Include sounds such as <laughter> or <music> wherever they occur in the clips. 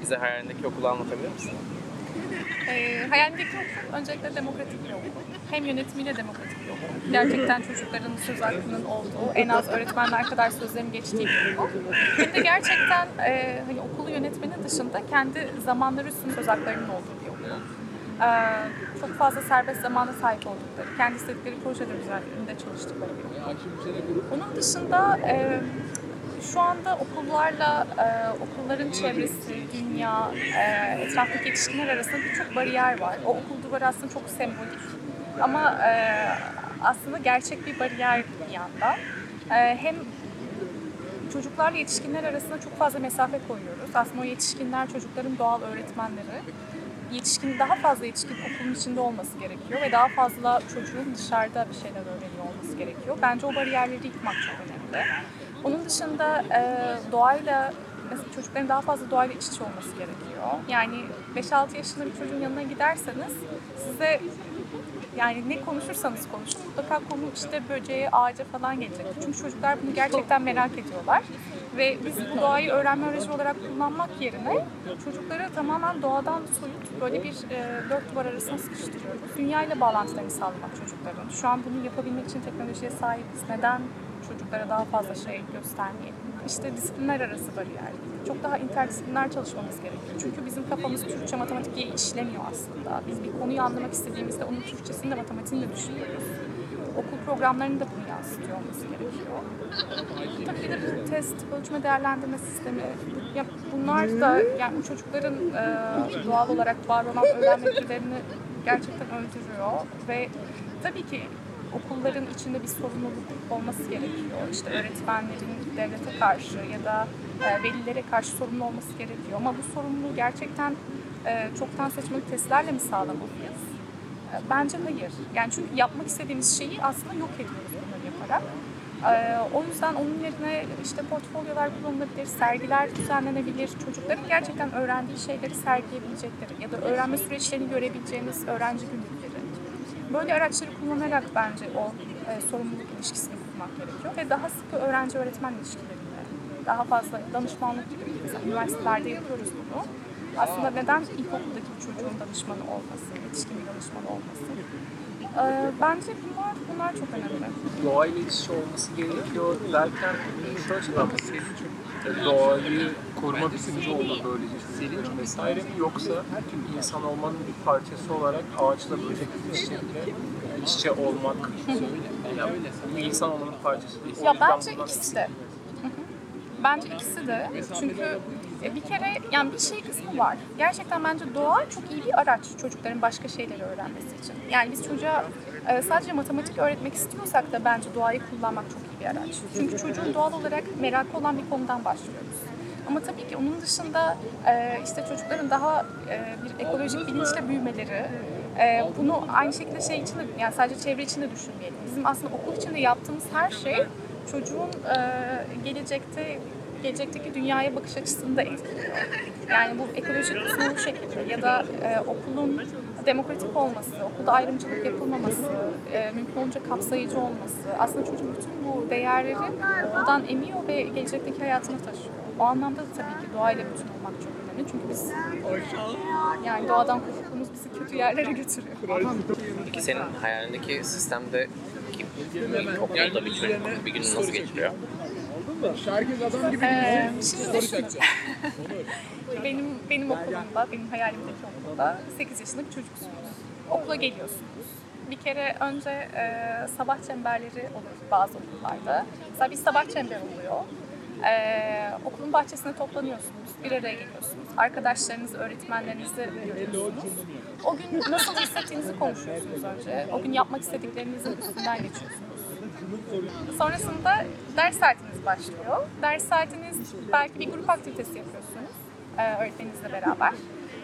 bize hayalindeki okulu anlatabilir misin? E, hayalimdeki okul öncelikle demokratik bir okul. Hem yönetimiyle demokratik bir okul. Gerçekten çocukların söz hakkının olduğu, en az öğretmenler kadar sözlerin geçtiği bir okul. Hem de gerçekten e, hani okulu yönetmenin dışında kendi zamanları üstünde söz haklarının olduğu bir okul. E, çok fazla serbest zamana sahip oldukları, kendi istedikleri projeler üzerinde çalıştıkları bir okul. Onun dışında e, şu anda okullarla e, okulların çevresi, dünya, e, etraftaki yetişkinler arasında birçok bariyer var. O okul duvarı aslında çok sembolik. Ama e, aslında gerçek bir bariyer bir yandan. E, hem çocuklarla yetişkinler arasında çok fazla mesafe koyuyoruz. Aslında o yetişkinler çocukların doğal öğretmenleri. Yetişkin daha fazla yetişkin okulun içinde olması gerekiyor ve daha fazla çocuğun dışarıda bir şeyler öğreniyor olması gerekiyor. Bence o bariyerleri yıkmak çok önemli. Onun dışında e, doğayla mesela çocukların daha fazla doğayla iç içe olması gerekiyor. Yani 5-6 yaşında bir çocuğun yanına giderseniz size yani ne konuşursanız konuşun mutlaka konu işte böceğe, ağaca falan gelecek. Çünkü çocuklar bunu gerçekten merak ediyorlar. Ve biz bu doğayı öğrenme aracı olarak kullanmak yerine çocukları tamamen doğadan soyut böyle bir e, dört duvar arasına sıkıştırıyoruz. Dünyayla bağlantılarını sağlamak çocukların. Şu an bunu yapabilmek için teknolojiye sahibiz. Neden çocuklara daha fazla şey göstermeyelim? İşte disiplinler arası bariyer. Çok daha interdisipliner çalışmamız gerekiyor. Çünkü bizim kafamız Türkçe, matematik diye işlemiyor aslında. Biz bir konuyu anlamak istediğimizde onun Türkçesini de matematiğini de düşünüyoruz. Okul programlarını da yansıtıyor olması gerekiyor. <laughs> Tabii bir de bu test, ölçme değerlendirme sistemi. Ya bunlar da yani bu çocukların e, doğal olarak var olan öğrenme becerilerini gerçekten öldürüyor ve tabii ki okulların içinde bir sorumluluk olması gerekiyor. İşte öğretmenlerin devlete karşı ya da e, velilere karşı sorumlu olması gerekiyor. Ama bu sorumluluğu gerçekten e, çoktan seçmeli testlerle mi sağlamalıyız? Bence hayır. Yani çünkü yapmak istediğimiz şeyi aslında yok ediyoruz bunları yaparak. Ee, o yüzden onun yerine işte portfolyolar kullanılabilir, sergiler düzenlenebilir, çocukların gerçekten öğrendiği şeyleri sergileyebilecekleri ya da öğrenme süreçlerini görebileceğiniz öğrenci günlükleri. Böyle araçları kullanarak bence o e, sorumluluk ilişkisini kurmak gerekiyor ve daha sıkı öğrenci-öğretmen ilişkilerinde daha fazla danışmanlık gibi mesela üniversitelerde yapıyoruz bunu. Aslında neden ilkokuldaki bir çocuğun danışmanı olmasın, yetişkin bir danışmanı olmasın? Ee, bence bunlar bunlar çok önemli. doğayla iç içe olması gerekiyor derken şu açıdan mı doğayı koruma biçimci olur böylece çocukların vesaire mi yoksa insan olmanın bir parçası olarak ağaçla böcekle iç içe, iç içe olmak yani bu insan olmanın parçası değil. Ya bence ikisi de. Bence ikisi de. Çünkü bir kere yani bir şey kısmı var. Gerçekten bence doğa çok iyi bir araç çocukların başka şeyleri öğrenmesi için. Yani biz çocuğa e, sadece matematik öğretmek istiyorsak da bence doğayı kullanmak çok iyi bir araç. Çünkü çocuğun doğal olarak merakı olan bir konudan başlıyoruz. Ama tabii ki onun dışında e, işte çocukların daha e, bir ekolojik bilinçle büyümeleri, e, bunu aynı şekilde şey için de, yani sadece çevre için de düşünmeyelim. Bizim aslında okul içinde yaptığımız her şey çocuğun e, gelecekte gelecekteki dünyaya bakış açısını da etkiliyor. Yani bu ekolojik kısmı bu şekilde ya da e, okulun demokratik olması, okulda ayrımcılık yapılmaması, e, mümkün olunca kapsayıcı olması. Aslında çocuk bütün bu değerleri okuldan emiyor ve gelecekteki hayatına taşıyor. O anlamda da tabii ki doğayla bütün olmak çok önemli. Çünkü biz yani doğadan kopukluğumuz bizi kötü yerlere götürüyor. Peki senin hayalindeki sistemde okulda bir gün, bir gün nasıl geçiriyor? Herkes adam gibi Ee, şimdi <laughs> benim benim okulumda, benim hayalimdeki okulda 8 yaşında bir çocuksunuz. Okula geliyorsunuz. Bir kere önce e, sabah çemberleri olur bazı okullarda. Mesela bir sabah çember oluyor. E, okulun bahçesine toplanıyorsunuz, bir araya geliyorsunuz. Arkadaşlarınızı, öğretmenlerinizi görüyorsunuz. O gün nasıl hissettiğinizi konuşuyorsunuz önce. O gün yapmak istediklerinizin üstünden geçiyorsunuz. Sonrasında ders saatiniz başlıyor. Ders saatiniz belki bir grup aktivitesi yapıyorsunuz e, öğretmeninizle beraber.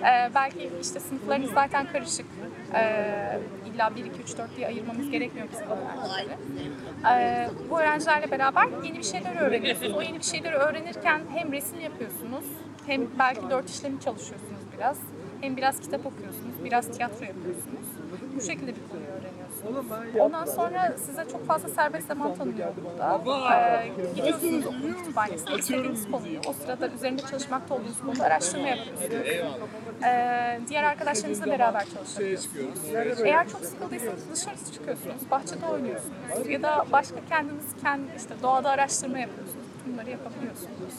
E, belki işte sınıflarınız zaten karışık. E, illa 1, 2, 3, 4 diye ayırmamız gerekmiyor bizim öğrencileri. Bu öğrencilerle beraber yeni bir şeyler öğreniyorsunuz. O yeni bir şeyleri öğrenirken hem resim yapıyorsunuz, hem belki dört işlemi çalışıyorsunuz biraz. Hem biraz kitap okuyorsunuz, biraz tiyatro yapıyorsunuz. bu şekilde bir konuyu öğreniyorsunuz. Ondan sonra size çok fazla serbest zaman tanıyor burada. Ee, gidiyorsunuz okul kütüphanesine istediğiniz konuyu, o sırada üzerinde çalışmakta olduğunuz konuda araştırma yapıyorsunuz. Ee, diğer arkadaşlarınızla beraber çalışabiliyorsunuz. Eğer çok sıkıldıysanız dışarı çıkıyorsunuz, bahçede oynuyorsunuz ya da başka kendiniz kendi işte doğada araştırma yapıyorsunuz. Bunları yapabiliyorsunuz.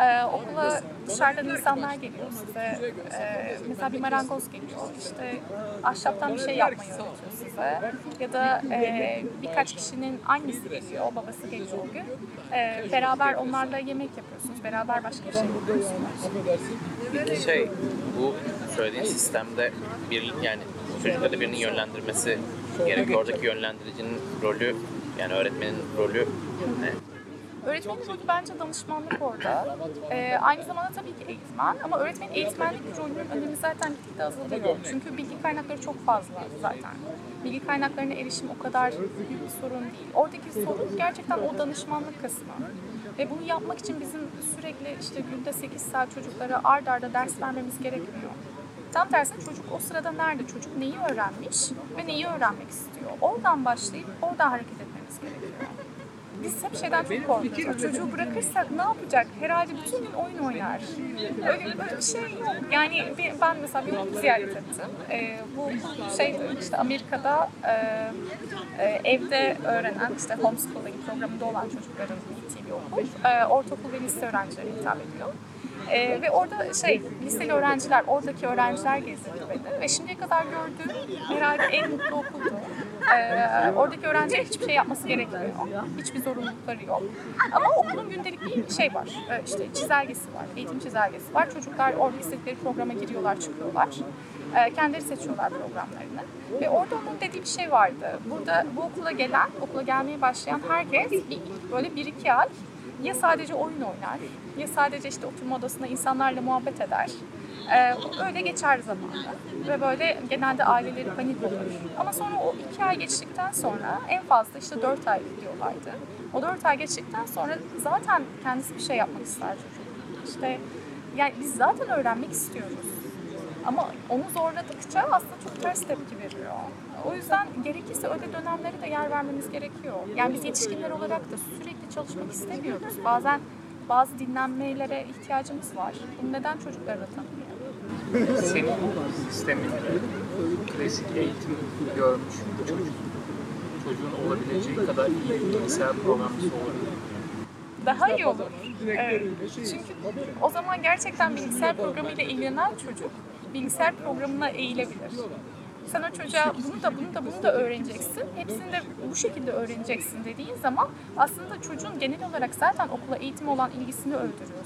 Ee, okula dışarıdan insanlar geliyor size. Ee, mesela bir marangoz geliyor. İşte ahşaptan bir şey yapmayı öğretiyor size. Ya da e, birkaç kişinin annesi geliyor, babası geliyor o gün. Ee, beraber onlarla yemek yapıyorsunuz. Beraber başka bir şey yapıyorsunuz. Şey, bu söylediğin sistemde bir yani çocukları birinin yönlendirmesi gerekiyor. Oradaki yönlendiricinin rolü, yani öğretmenin rolü ne? Öğretmenin rolü bence danışmanlık orada. Ee, aynı zamanda tabii ki eğitmen ama öğretmenin eğitmenlik rolünün önemi zaten gitgide azalıyor. Çünkü bilgi kaynakları çok fazla zaten. Bilgi kaynaklarına erişim o kadar büyük bir sorun değil. Oradaki sorun gerçekten o danışmanlık kısmı. Ve bunu yapmak için bizim sürekli işte günde 8 saat çocuklara ard arda ders vermemiz gerekmiyor. Tam tersine çocuk o sırada nerede? Çocuk neyi öğrenmiş ve neyi öğrenmek istiyor? Oradan başlayıp oradan hareket etmemiz gerekiyor. Biz hep şeyden çok korkuyoruz. Çocuğu bırakırsak ne yapacak? Herhalde bütün gün oyun oynar. Öyle, böyle bir şey yok. Yani ben mesela bir okul ziyaret ettim. Ee, bu şey işte Amerika'da e, e, evde öğrenen işte homeschooling programında olan çocukların gittiği bir okul. E, ortaokul ve lise öğrencilerine hitap ediyor. Ee, ve orada şey, liseli öğrenciler, oradaki öğrenciler gezdirdi beni. Ve şimdiye kadar gördüğüm herhalde en mutlu okuldu. Ee, oradaki öğrenciler hiçbir şey yapması gerekmiyor. Hiçbir zorunlulukları yok. Ama okulun gündelik bir şey var. Ee, işte çizelgesi var, eğitim çizelgesi var. Çocuklar orada istedikleri programa giriyorlar, çıkıyorlar. Ee, kendileri seçiyorlar programlarını. Ve orada onun dediği bir şey vardı. Burada bu okula gelen, okula gelmeye başlayan herkes böyle bir iki ay ya sadece oyun oynar, ya sadece işte oturma odasında insanlarla muhabbet eder. Ee, öyle geçer zamanla. Ve böyle genelde aileleri panik olur. Ama sonra o iki ay geçtikten sonra en fazla işte dört ay diyorlardı. O dört ay geçtikten sonra zaten kendisi bir şey yapmak ister. İşte yani biz zaten öğrenmek istiyoruz. Ama onu zorladıkça aslında çok ters tepki veriyor. O yüzden gerekirse öyle dönemlere de yer vermemiz gerekiyor. Yani biz yetişkinler olarak da sürekli çalışmak istemiyoruz. Bazen bazı dinlenmelere ihtiyacımız var. Bunu neden çocuklara da tanımıyor? Senin sisteminde klasik eğitim görmüş bir çocuk çocuğun olabileceği kadar iyi bir bilgisayar programcısı olur. Daha iyi olur. Evet. Çünkü o zaman gerçekten bilgisayar programıyla ilgilenen çocuk bilgisayar programına eğilebilir. Sen o çocuğa bunu da bunu da bunu da öğreneceksin. Hepsini de bu şekilde öğreneceksin dediğin zaman aslında çocuğun genel olarak zaten okula eğitim olan ilgisini öldürüyorsun.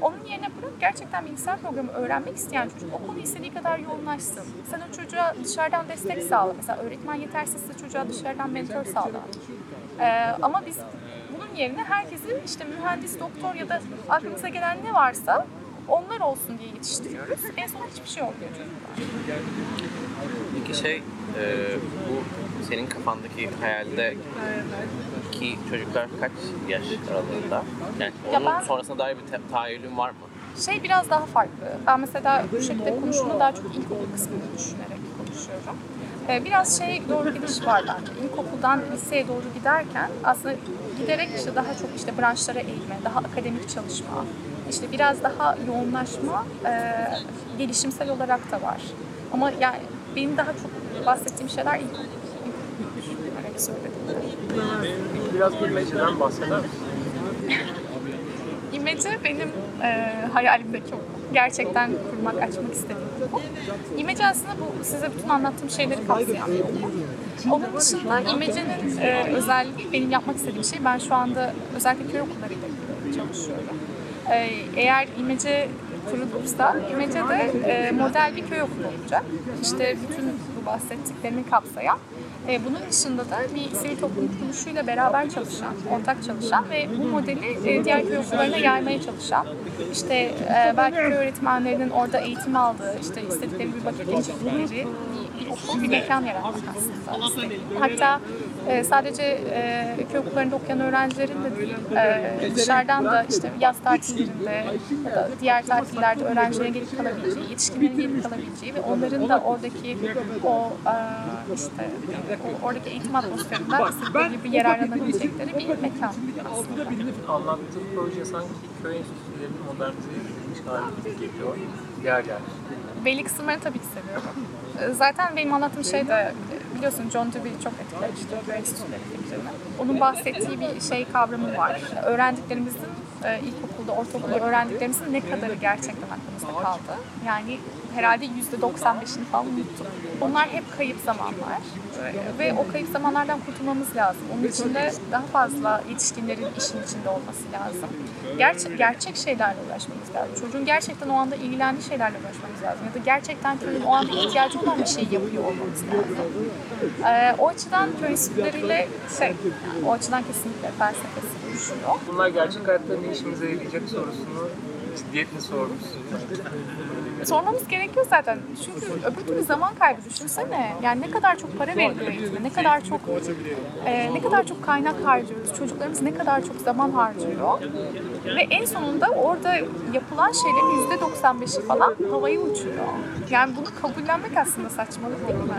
Onun yerine bırak gerçekten bilgisayar programı öğrenmek isteyen çocuk o konuyu istediği kadar yoğunlaşsın. Sen o çocuğa dışarıdan destek sağla. Mesela öğretmen yetersizse çocuğa dışarıdan mentor sağla. Ee, ama biz bunun yerine herkesi işte mühendis, doktor ya da aklımıza gelen ne varsa onlar olsun diye yetiştiriyoruz. En son hiçbir şey olmuyor çocuklar. Peki şey, e, bu senin kafandaki hayalde ki çocuklar kaç yaş aralığında? Yani Ya onun ben- sonrasına dair bir te- tahayyülün var mı? Şey biraz daha farklı. Ben mesela bu şekilde konuştuğumda daha çok ilkokul kısmını düşünerek konuşuyorum. Ee, biraz şey doğru gidiş var bence. İlkokuldan liseye doğru giderken aslında giderek işte daha çok işte branşlara eğilme, daha akademik çalışma, işte biraz daha yoğunlaşma e, gelişimsel olarak da var. Ama yani benim daha çok bahsettiğim şeyler ilkokul. Biraz bilmeceden bahseder misin? İmece benim e, hayalimdeki okul. Gerçekten kurmak, açmak istediğim okul. İmece aslında bu size bütün anlattığım şeyleri kapsayan bir okul. Onun dışında İmece'nin e, özelliği, benim yapmak istediğim şey, ben şu anda özellikle köy okullarıyla çalışıyorum. E, eğer İmece kurulursa, İmece'de e, model bir köy okulu olacak. İşte bütün bu bahsettiklerimi kapsayan. E, bunun dışında da bir sivil toplum kuruluşuyla beraber çalışan, ortak çalışan ve bu modeli e, diğer köy okullarına yaymaya çalışan, işte e, belki köy öğretmenlerinin orada eğitim aldığı, işte istedikleri bir vakit geçirdikleri bir okul, bir mekan yaratmak aslında. Hatta e, sadece e, köy okullarında okuyan öğrencilerin de değil, e, dışarıdan da işte yaz tatillerinde ya da diğer tatillerde öğrencilerin gelip kalabileceği, yetişkinlerin gelip kalabileceği ve onların da oradaki o e, işte o, oradaki eğitim atmosferinden istedikleri gibi yararlanabilecekleri bir mekan aslında. Anlattığım proje sanki köy enstitülerini modernize edilmiş hali gibi geliyor. Yer yer. Belli kısımlarını tabii ki seviyorum. Ee, Zaten benim anlattığım şey de biliyorsun John Dewey çok etkilemişti köy enstitüleri fikrini. Onun bahsettiği bir şey kavramı var. Öğrendiklerimizin e, ilkokulda, ortaokulda öğrendiklerimizin ne kadarı gerçekten aklımızda kaldı. Yani herhalde yüzde 95'ini falan unuttuk. Onlar hep kayıp zamanlar Ee, ve o kayıp zamanlardan kurtulmamız lazım. Onun için de daha fazla yetişkinlerin işin içinde olması lazım. Gerçek, gerçek şeylerle uğraşmamız lazım. Çocuğun gerçekten o anda ilgilendiği şeylerle uğraşmamız lazım. Ya da gerçekten köyün o anda ihtiyacı olan bir şey yapıyor olmamız lazım. Ee, o açıdan köy şey, o açıdan kesinlikle felsefesi uyuşuyor. Bunlar gerçek hayatta ne işimize yarayacak sorusunu ciddiyetle sormuşsun. Sormamız gerekiyor zaten. Çünkü öbür türlü zaman kaybı düşünsene. Yani ne kadar çok para veriliyor eğitime, ne kadar çok e, ne kadar çok kaynak harcıyoruz. Çocuklarımız ne kadar çok zaman harcıyor. Ve en sonunda orada yapılan şeylerin yüzde 95'i falan havaya uçuyor. Yani bunu kabullenmek aslında saçmalık değil mi?